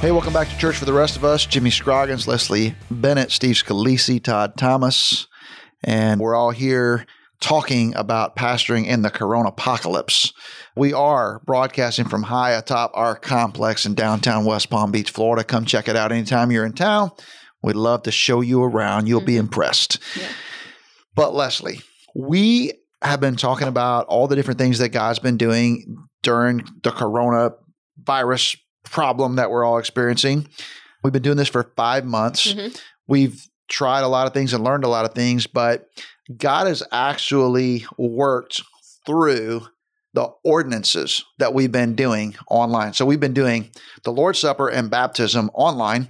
Hey, welcome back to Church for the Rest of Us. Jimmy Scroggins, Leslie Bennett, Steve Scalisi, Todd Thomas, and we're all here talking about pastoring in the corona apocalypse. We are broadcasting from high atop our complex in downtown West Palm Beach, Florida. Come check it out anytime you're in town. We'd love to show you around. You'll mm-hmm. be impressed. Yeah. But Leslie, we have been talking about all the different things that God's been doing during the coronavirus problem that we're all experiencing. We've been doing this for five months. Mm-hmm. We've tried a lot of things and learned a lot of things, but God has actually worked through the ordinances that we've been doing online. So we've been doing the Lord's Supper and baptism online.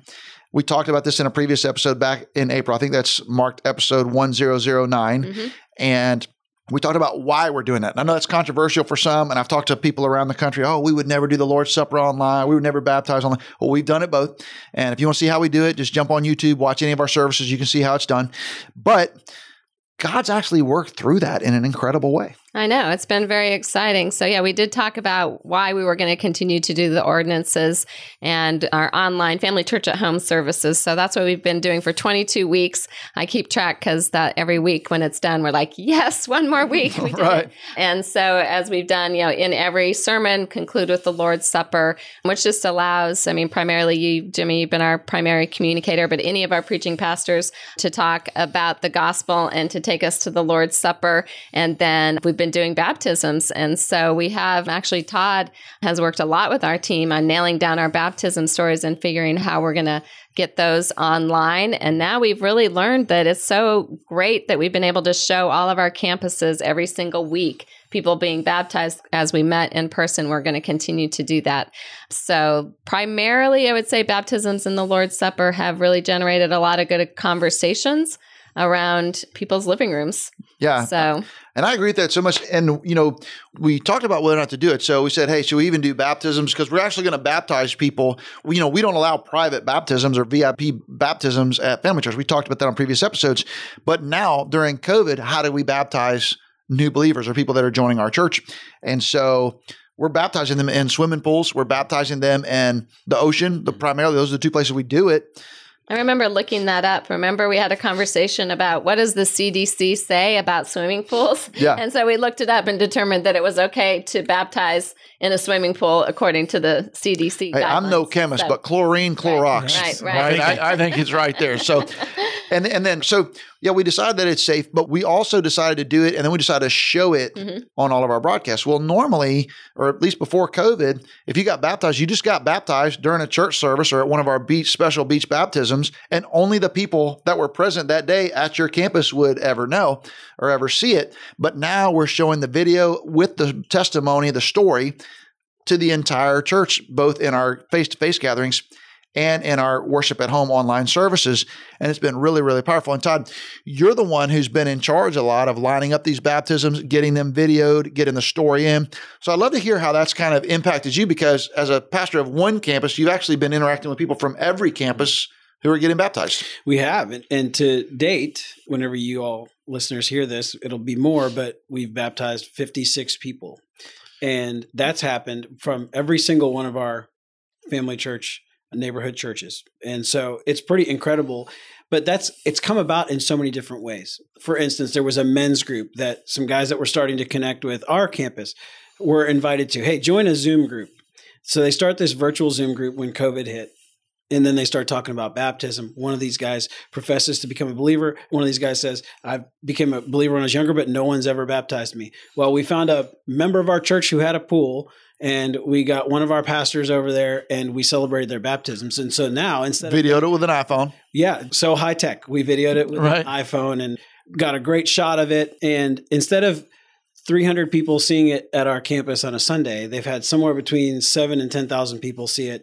We talked about this in a previous episode back in April. I think that's marked episode 1009. Mm-hmm. And we talked about why we're doing that. And I know that's controversial for some, and I've talked to people around the country. Oh, we would never do the Lord's Supper online. We would never baptize online. Well, we've done it both. And if you want to see how we do it, just jump on YouTube, watch any of our services. You can see how it's done. But God's actually worked through that in an incredible way. I know. It's been very exciting. So, yeah, we did talk about why we were going to continue to do the ordinances and our online family church at home services. So, that's what we've been doing for 22 weeks. I keep track because that every week when it's done, we're like, yes, one more week. We did right. It. And so, as we've done, you know, in every sermon, conclude with the Lord's Supper, which just allows, I mean, primarily you, Jimmy, you've been our primary communicator, but any of our preaching pastors to talk about the gospel and to take us to the Lord's Supper. And then we've been doing baptisms. And so we have actually, Todd has worked a lot with our team on nailing down our baptism stories and figuring how we're going to get those online. And now we've really learned that it's so great that we've been able to show all of our campuses every single week people being baptized as we met in person. We're going to continue to do that. So, primarily, I would say baptisms and the Lord's Supper have really generated a lot of good conversations around people's living rooms. Yeah. So, and I agree with that so much. And, you know, we talked about whether or not to do it. So we said, hey, should we even do baptisms? Because we're actually going to baptize people. We, you know, we don't allow private baptisms or VIP baptisms at Family Church. We talked about that on previous episodes. But now during COVID, how do we baptize new believers or people that are joining our church? And so we're baptizing them in swimming pools. We're baptizing them in the ocean. The primarily those are the two places we do it. I remember looking that up. Remember, we had a conversation about what does the CDC say about swimming pools? Yeah. And so we looked it up and determined that it was okay to baptize in a swimming pool according to the CDC. Hey, I'm no chemist, so. but chlorine, Clorox. Right, right. right? I, I, think it's right there. So, and and then so yeah, we decided that it's safe, but we also decided to do it, and then we decided to show it mm-hmm. on all of our broadcasts. Well, normally, or at least before COVID, if you got baptized, you just got baptized during a church service or at one of our beach special beach baptisms, and only the people that were present that day at your campus would ever know or ever see it. But now we're showing the video with the testimony, the story to the entire church, both in our face to face gatherings and in our worship at home online services. And it's been really, really powerful. And Todd, you're the one who's been in charge a lot of lining up these baptisms, getting them videoed, getting the story in. So I'd love to hear how that's kind of impacted you because as a pastor of one campus, you've actually been interacting with people from every campus who are getting baptized. We have. And to date, whenever you all listeners hear this, it'll be more, but we've baptized 56 people. And that's happened from every single one of our family church neighborhood churches. And so it's pretty incredible. But that's it's come about in so many different ways. For instance, there was a men's group that some guys that were starting to connect with our campus were invited to, hey, join a Zoom group. So they start this virtual Zoom group when COVID hit. And then they start talking about baptism. One of these guys professes to become a believer. One of these guys says, I became a believer when I was younger, but no one's ever baptized me. Well, we found a member of our church who had a pool and we got one of our pastors over there and we celebrated their baptisms. And so now instead videoed of, it with an iPhone. Yeah, so high tech. We videoed it with right. an iPhone and got a great shot of it. And instead of 300 people seeing it at our campus on a Sunday. They've had somewhere between seven and 10,000 people see it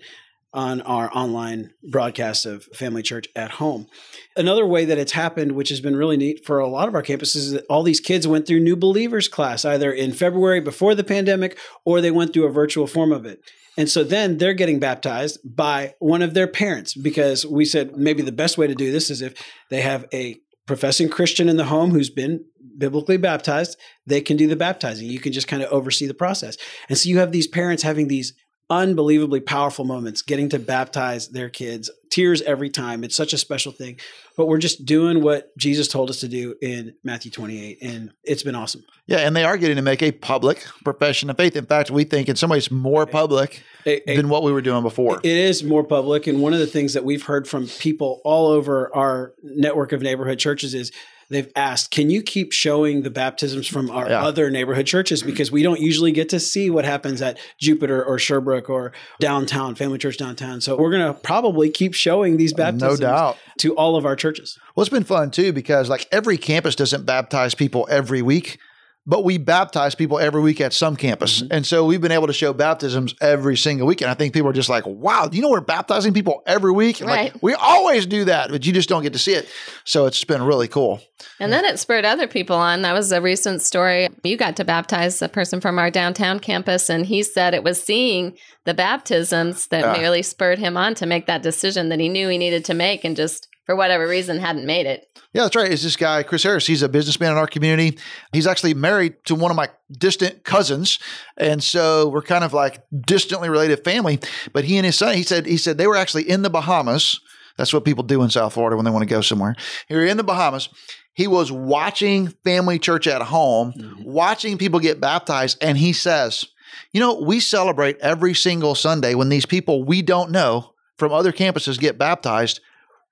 on our online broadcast of Family Church at home. Another way that it's happened, which has been really neat for a lot of our campuses, is that all these kids went through New Believers class either in February before the pandemic or they went through a virtual form of it. And so then they're getting baptized by one of their parents because we said maybe the best way to do this is if they have a professing Christian in the home who's been biblically baptized, they can do the baptizing. You can just kind of oversee the process. And so you have these parents having these unbelievably powerful moments getting to baptize their kids tears every time. It's such a special thing. But we're just doing what jesus told us to do in matthew 28 and it's been awesome. Yeah and they are getting to make a public profession of faith. In fact we think in some ways more public a, a, than what we were doing before. It is more public and one of the things that we've heard from people all over our network of neighborhood churches is they've asked, can you keep showing the baptisms from our yeah. other neighborhood churches? Mm-hmm. Because we don't usually get to see what happens at Jupiter or Sherbrooke or downtown, Family Church downtown. So we're going to probably keep showing these baptisms no doubt. to all of our churches. Well, it's been fun too because like every campus doesn't baptize people every week but we baptize people every week at some campus. Mm-hmm. And so we've been able to show baptisms every single week. And I think people are just like, wow, you know, we're baptizing people every week. Right. Like, we always do that, but you just don't get to see it. So it's been really cool. And then it spurred other people on. That was a recent story. You got to baptize a person from our downtown campus, and he said it was seeing the baptisms that uh, really spurred him on to make that decision that he knew he needed to make and just for whatever reason hadn't made it. Yeah, that's right. It's this guy, Chris Harris. He's a businessman in our community. He's actually married to one of my distant cousins. And so we're kind of like distantly related family. But he and his son, he said, he said they were actually in the Bahamas. That's what people do in South Florida when they want to go somewhere. Here in the Bahamas. He was watching family church at home, mm-hmm. watching people get baptized, and he says, You know, we celebrate every single Sunday when these people we don't know from other campuses get baptized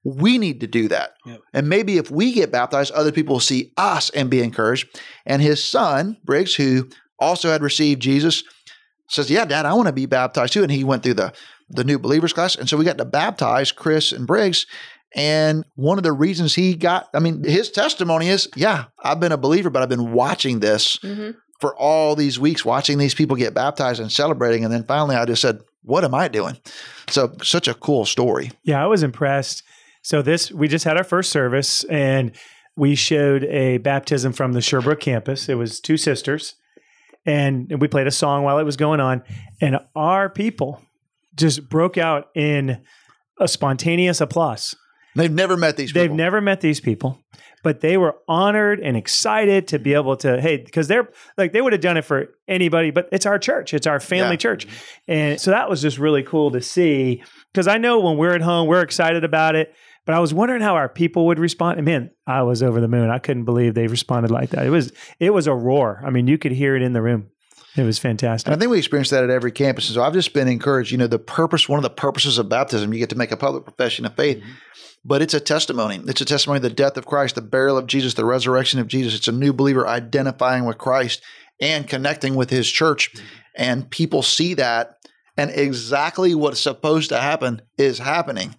we need to do that. Yep. And maybe if we get baptized, other people will see us and be encouraged. And his son, Briggs, who also had received Jesus, says, Yeah, Dad, I want to be baptized too. And he went through the, the new believers class. And so we got to baptize Chris and Briggs. And one of the reasons he got, I mean, his testimony is, Yeah, I've been a believer, but I've been watching this mm-hmm. for all these weeks, watching these people get baptized and celebrating. And then finally I just said, What am I doing? So, such a cool story. Yeah, I was impressed so this we just had our first service and we showed a baptism from the Sherbrooke campus. It was two sisters. And we played a song while it was going on. And our people just broke out in a spontaneous applause. They've never met these people. They've never met these people, but they were honored and excited to be able to, hey, because they're like, they would have done it for anybody, but it's our church, it's our family yeah. church. And so that was just really cool to see. Because I know when we're at home, we're excited about it. But I was wondering how our people would respond. And man, I was over the moon. I couldn't believe they responded like that. It was it was a roar. I mean, you could hear it in the room. It was fantastic. And I think we experienced that at every campus. And So I've just been encouraged. You know, the purpose, one of the purposes of baptism, you get to make a public profession of faith. Mm-hmm. But it's a testimony. It's a testimony of the death of Christ, the burial of Jesus, the resurrection of Jesus. It's a new believer identifying with Christ and connecting with his church. Mm-hmm. And people see that, and exactly what's supposed to happen is happening.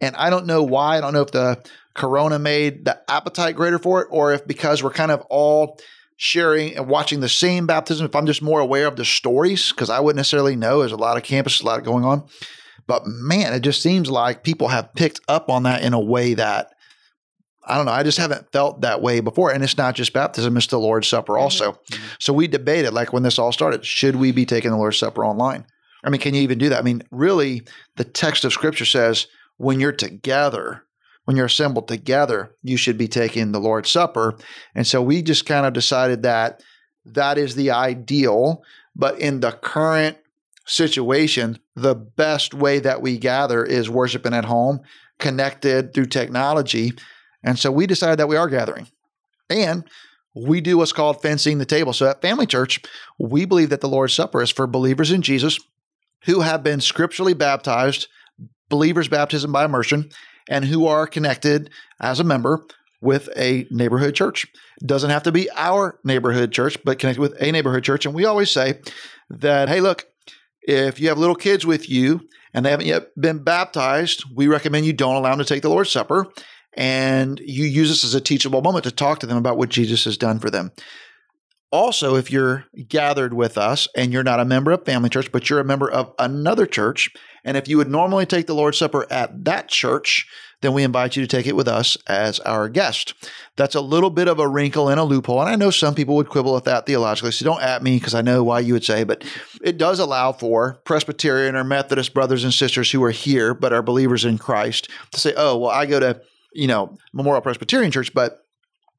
And I don't know why. I don't know if the corona made the appetite greater for it or if because we're kind of all sharing and watching the same baptism, if I'm just more aware of the stories, because I wouldn't necessarily know. There's a lot of campus, a lot going on. But man, it just seems like people have picked up on that in a way that I don't know. I just haven't felt that way before. And it's not just baptism, it's the Lord's Supper mm-hmm. also. Mm-hmm. So we debated, like when this all started, should we be taking the Lord's Supper online? I mean, can you even do that? I mean, really, the text of Scripture says when you're together, when you're assembled together, you should be taking the Lord's Supper. And so we just kind of decided that that is the ideal. But in the current situation, the best way that we gather is worshiping at home, connected through technology. And so we decided that we are gathering. And we do what's called fencing the table. So at Family Church, we believe that the Lord's Supper is for believers in Jesus who have been scripturally baptized believers' baptism by immersion and who are connected as a member with a neighborhood church. Doesn't have to be our neighborhood church, but connected with a neighborhood church. And we always say that, hey, look, if you have little kids with you and they haven't yet been baptized, we recommend you don't allow them to take the Lord's Supper. And you use this as a teachable moment to talk to them about what Jesus has done for them. Also, if you're gathered with us and you're not a member of Family Church, but you're a member of another church, and if you would normally take the Lord's Supper at that church, then we invite you to take it with us as our guest. That's a little bit of a wrinkle and a loophole. And I know some people would quibble with that theologically, so don't at me because I know why you would say, but it does allow for Presbyterian or Methodist brothers and sisters who are here but are believers in Christ to say, oh, well, I go to, you know, Memorial Presbyterian Church, but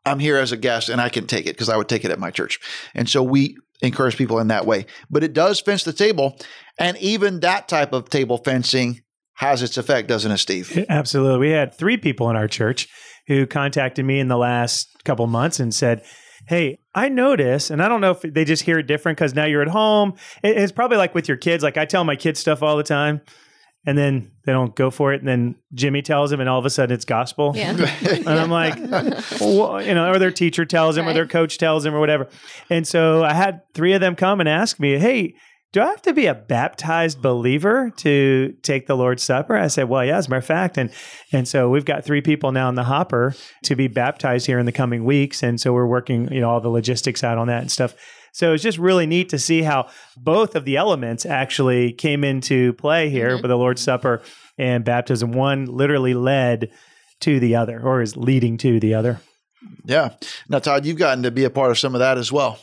I'm here as a guest and I can take it because I would take it at my church. And so we encourage people in that way. But it does fence the table. And even that type of table fencing has its effect, doesn't it, Steve? Absolutely. We had three people in our church who contacted me in the last couple months and said, Hey, I notice, and I don't know if they just hear it different because now you're at home. It's probably like with your kids. Like I tell my kids stuff all the time and then they don't go for it. And then Jimmy tells them, and all of a sudden it's gospel. Yeah. and I'm like, well, you know, or their teacher tells them, right. or their coach tells them, or whatever. And so I had three of them come and ask me, hey, do I have to be a baptized believer to take the Lord's Supper? I said, well, yeah, as a matter of fact. And, and so we've got three people now in the hopper to be baptized here in the coming weeks. And so we're working, you know, all the logistics out on that and stuff. So it's just really neat to see how both of the elements actually came into play here mm-hmm. with the Lord's Supper and baptism. One literally led to the other or is leading to the other. Yeah. Now, Todd, you've gotten to be a part of some of that as well.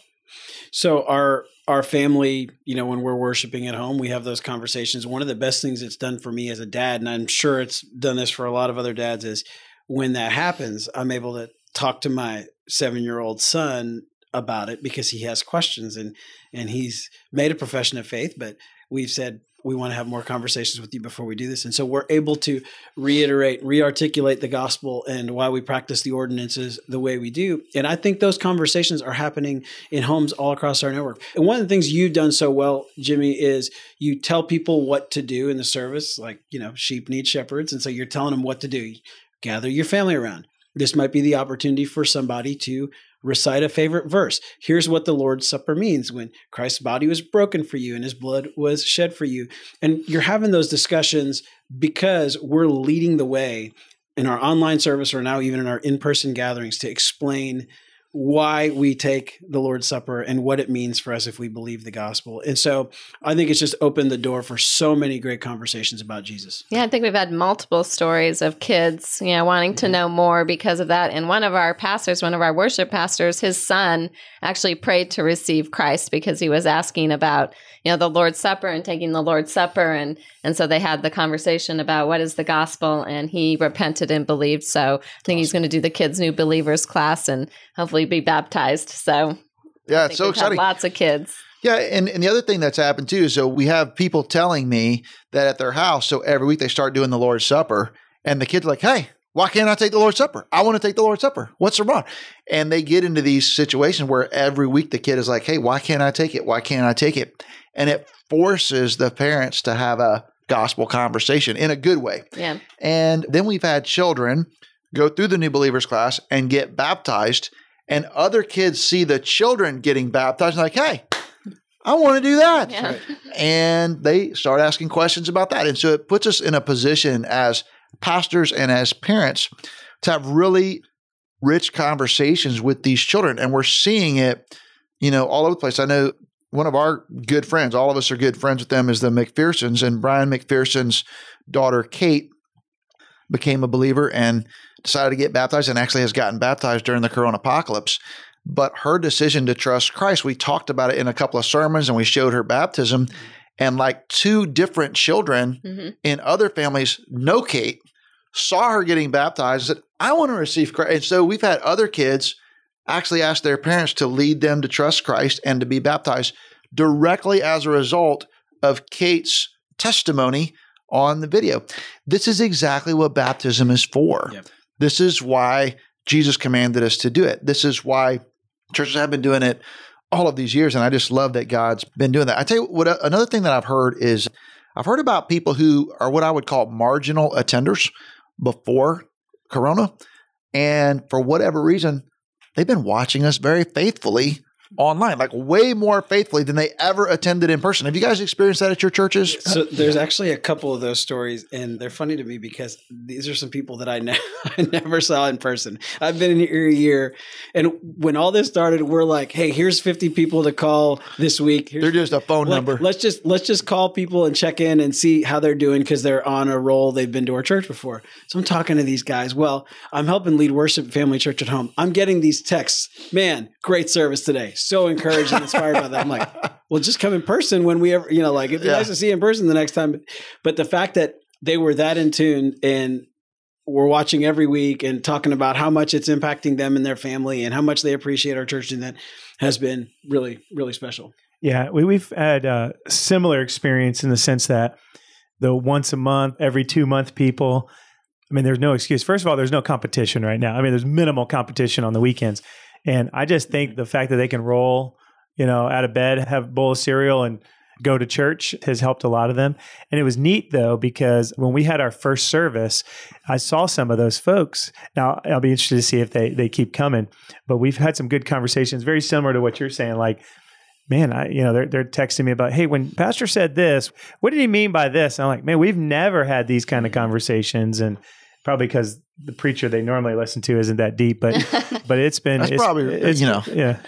So our our family, you know, when we're worshiping at home, we have those conversations. One of the best things it's done for me as a dad, and I'm sure it's done this for a lot of other dads, is when that happens, I'm able to talk to my seven year old son about it because he has questions and and he's made a profession of faith but we've said we want to have more conversations with you before we do this. And so we're able to reiterate rearticulate the gospel and why we practice the ordinances the way we do. And i think those conversations are happening in homes all across our network. And one of the things you've done so well jimmy is you tell people what to do in the service like you know sheep need shepherds and so you're telling them what to do. Gather your family around. This might be the opportunity for somebody to recite a favorite verse. Here's what the Lord's Supper means when Christ's body was broken for you and his blood was shed for you. And you're having those discussions because we're leading the way in our online service or now even in our in person gatherings to explain why we take the Lord's Supper and what it means for us if we believe the gospel. And so I think it's just opened the door for so many great conversations about Jesus. Yeah, I think we've had multiple stories of kids, you know, wanting to mm-hmm. know more because of that. And one of our pastors, one of our worship pastors, his son actually prayed to receive Christ because he was asking about, you know, the Lord's Supper and taking the Lord's Supper and and so they had the conversation about what is the gospel and he repented and believed. So I think awesome. he's going to do the kids new believers class and hopefully be baptized. So yeah, it's so exciting. Lots of kids. Yeah, and, and the other thing that's happened too, so we have people telling me that at their house, so every week they start doing the Lord's Supper, and the kids are like, hey, why can't I take the Lord's Supper? I want to take the Lord's Supper. What's wrong? And they get into these situations where every week the kid is like, hey, why can't I take it? Why can't I take it? And it forces the parents to have a gospel conversation in a good way. Yeah. And then we've had children go through the new believers class and get baptized and other kids see the children getting baptized and like, hey, I want to do that. Yeah. And they start asking questions about that. And so it puts us in a position as pastors and as parents to have really rich conversations with these children. And we're seeing it, you know, all over the place. I know one of our good friends, all of us are good friends with them, is the McPhersons. And Brian McPherson's daughter, Kate, became a believer and decided to get baptized and actually has gotten baptized during the corona apocalypse. But her decision to trust Christ, we talked about it in a couple of sermons and we showed her baptism. And like two different children mm-hmm. in other families know Kate, saw her getting baptized, and said, I want to receive Christ. And so we've had other kids actually ask their parents to lead them to trust Christ and to be baptized directly as a result of Kate's testimony on the video. This is exactly what baptism is for. Yep. This is why Jesus commanded us to do it. This is why churches have been doing it all of these years. And I just love that God's been doing that. I tell you what, another thing that I've heard is I've heard about people who are what I would call marginal attenders before Corona. And for whatever reason, they've been watching us very faithfully online, like way more faithfully than they ever attended in person. Have you guys experienced that at your churches? So there's actually a couple of those stories, and they're funny to me because these are some people that I, ne- I never saw in person. I've been in here a year, and when all this started, we're like, "Hey, here's 50 people to call this week." Here's, They're just a phone like, number. Let's just let's just call people and check in and see how they're doing because they're on a roll. They've been to our church before. So I'm talking to these guys. Well, I'm helping lead worship Family Church at Home. I'm getting these texts. Man, great service today. So encouraged and inspired by that. I'm like, well, just come in person when we ever, you know, like it'd be Yeah. nice to see you in person the next time. But the fact that they were that in tune and we're watching every week and talking about how much it's impacting them and their family and how much they appreciate our church and that has been really, really special. Yeah, we, we've had a similar experience in the sense that the once a month, every two month people. I mean, there's no excuse. First of all, there's no competition right now. I mean, there's minimal competition on the weekends, and I just think the fact that they can roll, you know, out of bed, have a bowl of cereal, and go to church has helped a lot of them. And it was neat though because when we had our first service, I saw some of those folks. Now I'll be interested to see if they they keep coming. But we've had some good conversations, very similar to what you're saying, like man, I, you know, they're, they're texting me about, hey, when pastor said this, what did he mean by this? And I'm like, man, we've never had these kind of mm-hmm. conversations. And probably because the preacher they normally listen to isn't that deep, but, but it's been, That's it's, probably, it's- you know. yeah,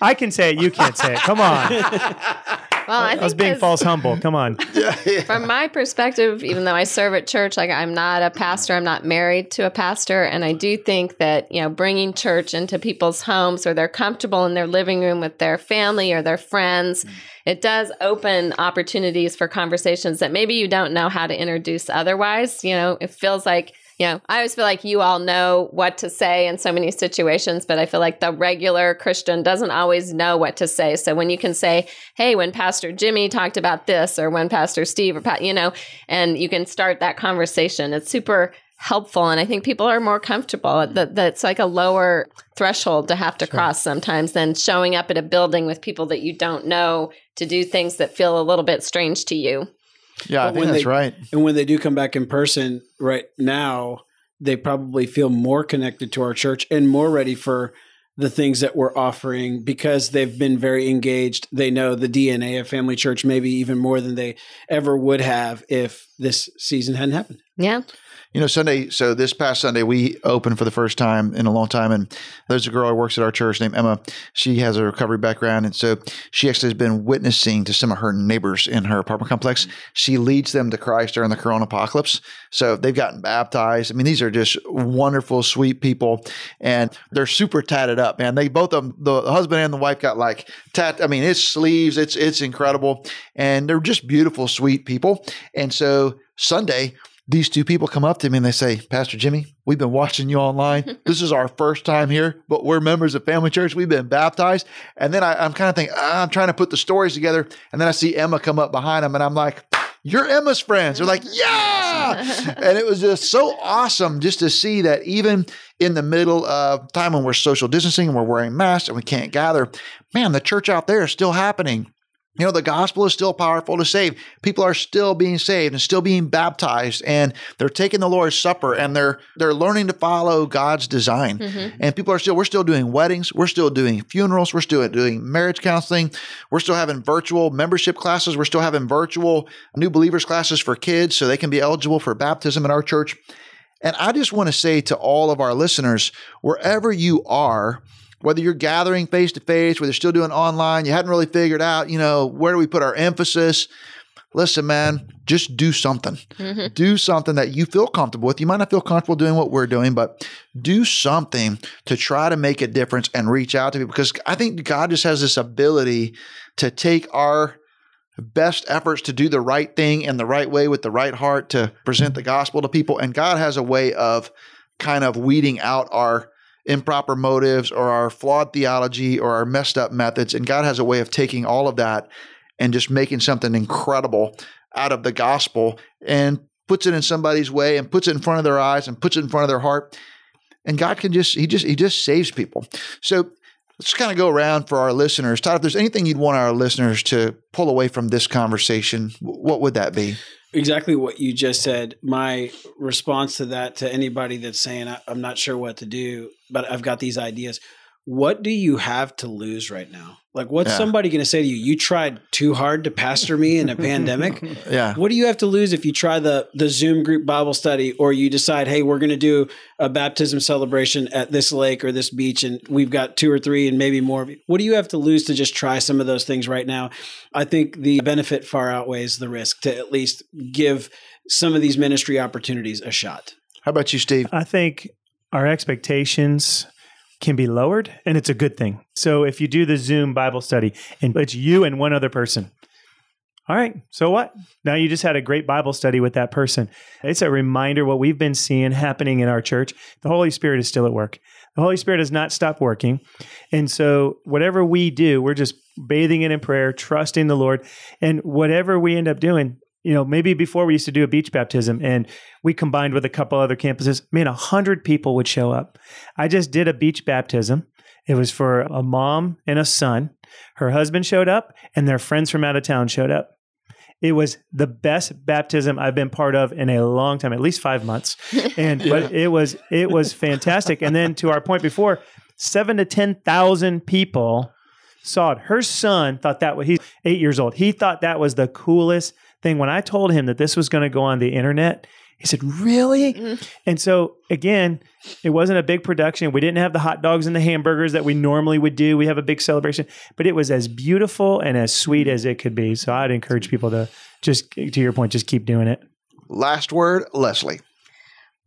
I can say it. You can't say it. Come on. Well, I I was being false humble. Come on. From my perspective, even though I serve at church, like I'm not a pastor, I'm not married to a pastor, and I do think that you know bringing church into people's homes or they're comfortable in their living room with their family or their friends, mm. it does open opportunities for conversations that maybe you don't know how to introduce otherwise. You know, it feels like know, I always feel like you all know what to say in so many situations, but I feel like the regular Christian doesn't always know what to say. So when you can say, hey, when Pastor Jimmy talked about this, or when Pastor Steve, or Pat, you know, and you can start that conversation, it's super helpful. And I think people are more comfortable. That That's like a lower threshold to have to cross sometimes than showing up at a building with people that you don't know to do things that feel a little bit strange to you. Yeah, I think that's they- right. And when they do come back in person right now, they probably feel more connected to our church and more ready for the things that we're offering because they've been very engaged. They know the DNA of Family Church maybe even more than they ever would have if this season hadn't happened. Yeah. You know, Sunday. So this past Sunday, we opened for the first time in a long time, and there's a girl who works at our church named Emma. She has a recovery background, and so she actually has been witnessing to some of her neighbors in her apartment complex. Mm-hmm. She leads them to Christ during the Corona apocalypse. So they've gotten baptized. I mean, these are just wonderful, sweet people, and they're super tatted up. Man, they both of them, the husband and the wife, got like tat. I mean, it's sleeves. It's it's incredible, and they're just beautiful, sweet people. And so Sunday these two people come up to me and they say, Pastor Jimmy, we've been watching you online. This is our first time here, but we're members of Family Church. We've been baptized. And then I, I'm kind of thinking, ah, I'm trying to put the stories together. And then I see Emma come up behind them and I'm like, you're Emma's friends. They're like, yeah. and it was just so awesome just to see that even in the middle of time when we're social distancing and we're wearing masks and we can't gather, man, the church out there is still happening. You know, the gospel is still powerful to save. People are still being saved and still being baptized and they're taking the Lord's Supper and they're they're learning to follow God's design. Mm-hmm. And people are still we're still doing weddings, we're still doing funerals, we're still doing marriage counseling, we're still having virtual membership classes, we're still having virtual new believers classes for kids so they can be eligible for baptism in our church. And I just want to say to all of our listeners, wherever you are, whether you're gathering face to face, whether you're still doing online, you hadn't really figured out, you know, where do we put our emphasis? Listen, man, just do something. Mm-hmm. Do something that you feel comfortable with. You might not feel comfortable doing what we're doing, but do something to try to make a difference and reach out to people because I think God just has this ability to take our best efforts to do the right thing in the right way with the right heart to present the gospel to people. And God has a way of kind of weeding out our improper motives or our flawed theology or our messed up methods. And God has a way of taking all of that and just making something incredible out of the gospel and puts it in somebody's way and puts it in front of their eyes and puts it in front of their heart. And God can just, He just, He just saves people. So let's kind of go around for our listeners. Todd, if there's anything you'd want our listeners to pull away from this conversation, what would that be? Exactly what you just said. My response to that to anybody that's saying, I'm not sure what to do, but I've got these ideas. what do you have to lose right now? Like, what's Yeah. somebody going to say to you? You tried too hard to pastor me in a pandemic. Yeah. What do you have to lose if you try the the Zoom group Bible study, or you decide, hey, we're going to do a baptism celebration at this lake or this beach, and we've got two or three and maybe more. of you. What do you have to lose to just try some of those things right now? I think the benefit far outweighs the risk to at least give some of these ministry opportunities a shot. How about you, Steve? I think our expectations can be lowered and it's a good thing. So if you do the Zoom Bible study and it's you and one other person, all right, so what? Now you just had a great Bible study with that person. It's a reminder what we've been seeing happening in our church. The Holy Spirit is still at work. The Holy Spirit has not stopped working. And so whatever we do, we're just bathing it in prayer, trusting the Lord. And whatever we end up doing, you know, maybe before we used to do a beach baptism and we combined with a couple other campuses, man, a hundred people would show up. I just did a beach baptism. It was for a mom and a son. Her husband showed up and their friends from out of town showed up. It was the best baptism I've been part of in a long time, at least five months. And but it was it was fantastic. And then to our point before, seven to ten thousand people saw it. Her son thought that was he's eight years old. He thought that was the coolest thing. When I told him that this was going to go on the internet, he said, Really? Mhm. And so again, it wasn't a big production. We didn't have the hot dogs and the hamburgers that we normally would do. We have a big celebration, but it was as beautiful and as sweet as it could be. So I'd encourage people to just to your point, just keep doing it. Last word, Leslie.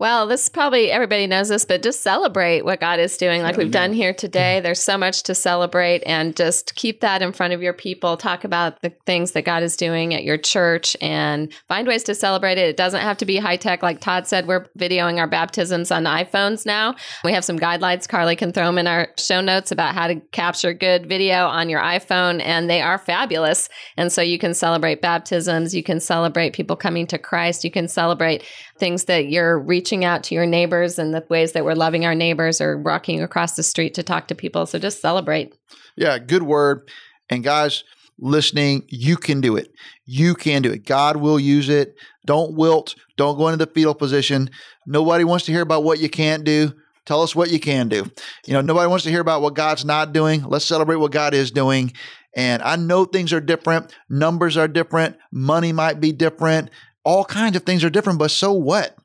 Well, this probably everybody knows this, but just celebrate what God is doing, like oh, we've done here today. There's so much to celebrate, and just keep that in front of your people. Talk about the things that God is doing at your church and find ways to celebrate it. It doesn't have to be high tech. Like Todd said, we're videoing our baptisms on iPhones now. We have some guidelines. Carly can throw them in our show notes about how to capture good video on your iPhone, and they are fabulous. And so you can celebrate baptisms, you can celebrate people coming to Christ, you can celebrate things that you're reaching out to your neighbors and the ways that we're loving our neighbors or walking across the street to talk to people. So just celebrate. Yeah, good word. And guys, listening, you can do it. You can do it. God will use it. Don't wilt. Don't go into the fetal position. Nobody wants to hear about what you can't do. Tell us what you can do. You know, nobody wants to hear about what God's not doing. Let's celebrate what God is doing. And I know things are different. Numbers are different. Money might be different. All kinds of things are different, but so what?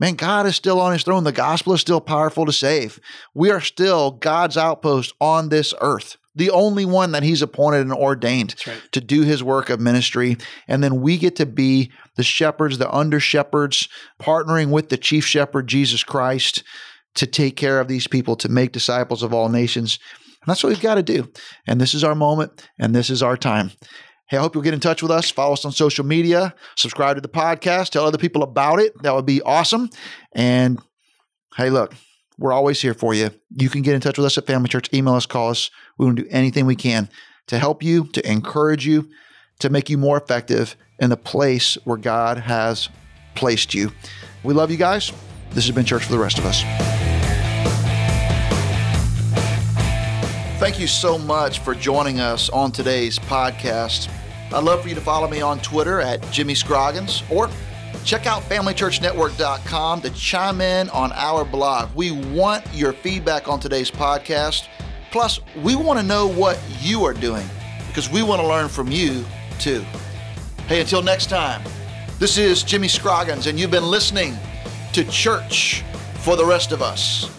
Man, God is still on his throne. The gospel is still powerful to save. We are still God's outpost on this earth, the only one that he's appointed and ordained right. to do his work of ministry. And then we get to be the shepherds, the under shepherds, partnering with the chief shepherd, Jesus Christ, to take care of these people, to make disciples of all nations. And that's what we've got to do. And this is our moment, and this is our time. Hey, I hope you'll get in touch with us. Follow us on social media, subscribe to the podcast, tell other people about it. That would be awesome. And hey, look, we're always here for you. You can get in touch with us at Family Church, email us, call us. We will do anything we can to help you, to encourage you, to make you more effective in the place where God has placed you. We love you guys. This has been Church for the rest of us. Thank you so much for joining us on today's podcast. I'd love for you to follow me on Twitter at Jimmy Scroggins or check out FamilyChurchNetwork.com to chime in on our blog. We want your feedback on today's podcast. Plus, we want to know what you are doing because we want to learn from you too. Hey, until next time, this is Jimmy Scroggins, and you've been listening to Church for the Rest of Us.